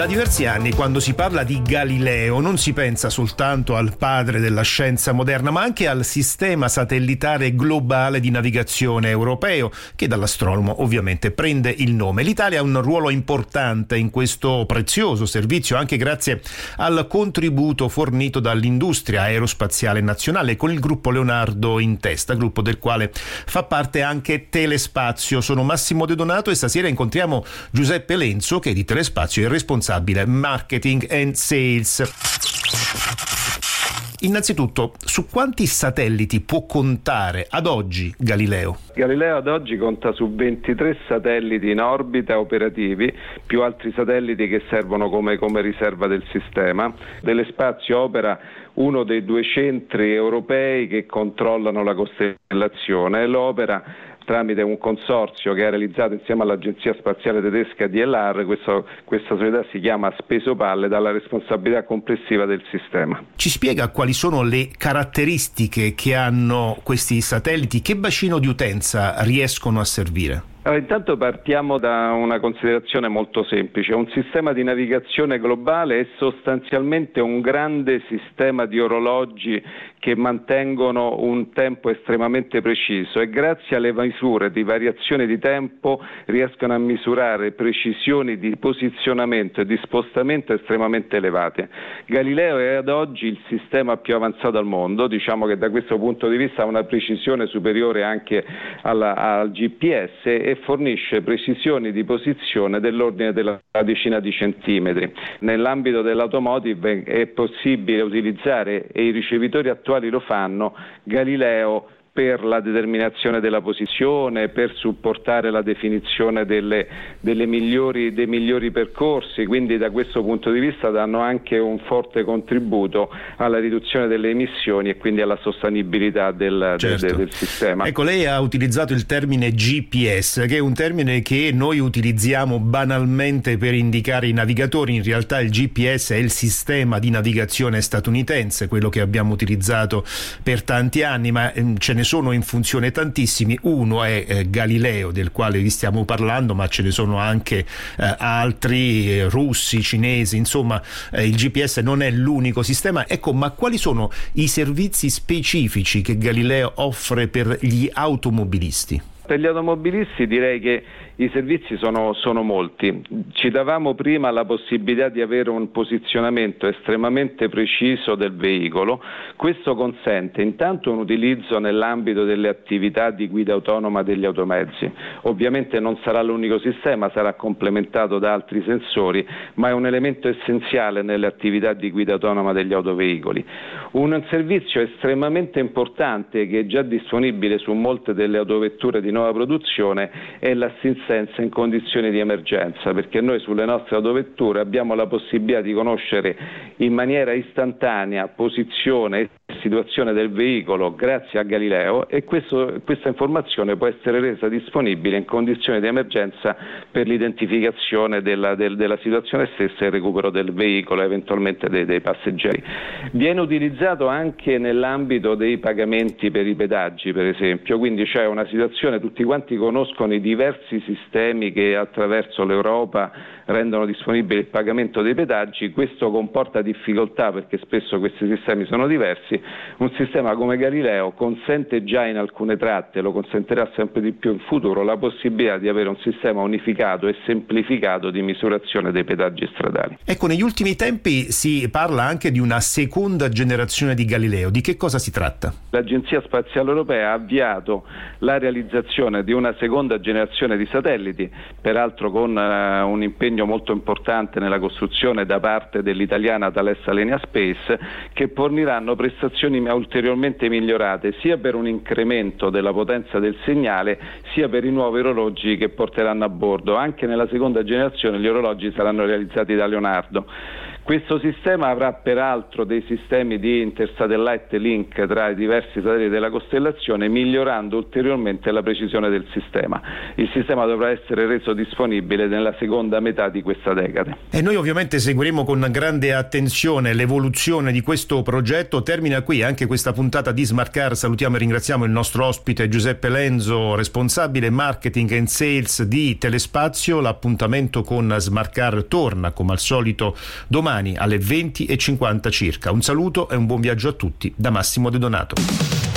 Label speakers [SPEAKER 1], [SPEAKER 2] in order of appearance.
[SPEAKER 1] Da diversi anni, quando si parla di Galileo, non si pensa soltanto al padre della scienza moderna, ma anche al sistema satellitare globale di navigazione europeo, che dall'astronomo ovviamente prende il nome. L'Italia ha un ruolo importante in questo prezioso servizio, anche grazie al contributo fornito dall'industria aerospaziale nazionale con il gruppo Leonardo in testa, gruppo del quale fa parte anche Telespazio. Sono Massimo De Donato e stasera incontriamo Giuseppe Lenzo, che di Telespazio è responsabile responsabile marketing and sales. Innanzitutto, su quanti satelliti può contare ad oggi Galileo?
[SPEAKER 2] Galileo ad oggi conta su 23 satelliti in orbita operativi, più altri satelliti che servono come, come riserva del sistema. Telespazio opera uno dei due centri europei che controllano la costellazione l'opera tramite un consorzio che ha realizzato insieme all'Agenzia Spaziale Tedesca DLR, questo, questa società si chiama Spesopal e dà la responsabilità complessiva del sistema.
[SPEAKER 1] Ci spiega quali sono le caratteristiche che hanno questi satelliti, che bacino di utenza riescono a servire?
[SPEAKER 2] Allora, intanto partiamo da una considerazione molto semplice. Un sistema di navigazione globale è sostanzialmente un grande sistema di orologi che mantengono un tempo estremamente preciso e grazie alle misure di variazione di tempo riescono a misurare precisioni di posizionamento e di spostamento estremamente elevate. Galileo è ad oggi il sistema più avanzato al mondo, diciamo che da questo punto di vista ha una precisione superiore anche alla, al GPS fornisce precisioni di posizione dell'ordine della decina di centimetri. Nell'ambito dell'automotive è possibile utilizzare, e i ricevitori attuali lo fanno, Galileo per la determinazione della posizione, per supportare la definizione delle, delle migliori, dei migliori percorsi, quindi da questo punto di vista danno anche un forte contributo alla riduzione delle emissioni e quindi alla sostenibilità del, certo. del, del sistema.
[SPEAKER 1] Ecco, lei ha utilizzato il termine GPS, che è un termine che noi utilizziamo banalmente per indicare i navigatori, in realtà il GPS è il sistema di navigazione statunitense, quello che abbiamo utilizzato per tanti anni, ma ehm, ce ne ne sono in funzione tantissimi, uno è eh, Galileo del quale vi stiamo parlando, ma ce ne sono anche eh, altri eh, russi, cinesi, insomma eh, il GPS non è l'unico sistema. Ecco, ma quali sono i servizi specifici che Galileo offre per gli automobilisti?
[SPEAKER 2] Per gli automobilisti direi che i servizi sono, sono, molti. Ci davamo prima la possibilità di avere un posizionamento estremamente preciso del veicolo. Questo consente intanto un utilizzo nell'ambito delle attività di guida autonoma degli automezzi. Ovviamente non sarà l'unico sistema, sarà complementato da altri sensori, ma è un elemento essenziale nelle attività di guida autonoma degli autoveicoli. Un servizio estremamente importante che è già disponibile su molte delle autovetture di nuova produzione è l'assistenza assistenza in condizioni di emergenza, perché noi sulle nostre autovetture abbiamo la possibilità di conoscere in maniera istantanea posizione e situazione del veicolo grazie a Galileo e questo, questa informazione può essere resa disponibile in condizioni di emergenza per l'identificazione della, del, della situazione stessa e il recupero del veicolo, eventualmente dei, dei passeggeri. Viene utilizzato anche nell'ambito dei pagamenti per i pedaggi, per esempio, quindi c'è una situazione, tutti quanti conoscono i diversi sistemi che attraverso l'Europa rendono disponibile il pagamento dei pedaggi, questo comporta difficoltà perché spesso questi sistemi sono diversi, un sistema come Galileo consente già in alcune tratte, lo consentirà sempre di più in futuro, la possibilità di avere un sistema unificato e semplificato di misurazione dei pedaggi stradali.
[SPEAKER 1] Ecco, negli ultimi tempi si parla anche di una seconda generazione di Galileo, di che cosa si tratta?
[SPEAKER 2] L'Agenzia Spaziale Europea ha avviato la realizzazione di una seconda generazione di satelliti, peraltro con uh, un impegno impegno molto importante nella costruzione da parte dell'italiana Thales Alenia Space che forniranno prestazioni ulteriormente migliorate sia per un incremento della potenza del segnale sia per i nuovi orologi che porteranno a bordo. Anche nella seconda generazione gli orologi saranno realizzati da Leonardo. Questo sistema avrà peraltro dei sistemi di intersatellite link tra i diversi satelliti della costellazione, migliorando ulteriormente la precisione del sistema. Il sistema dovrà essere reso disponibile nella seconda metà di questa decade.
[SPEAKER 1] E noi ovviamente seguiremo con grande attenzione l'evoluzione di questo progetto. Termina qui anche questa puntata di Smart Car. Salutiamo e ringraziamo il nostro ospite Giuseppe Lenzo, responsabile marketing and sales di Telespazio. L'appuntamento con Smart Car torna come al solito domani alle 20.50 circa. Un saluto e un buon viaggio a tutti da Massimo De Donato.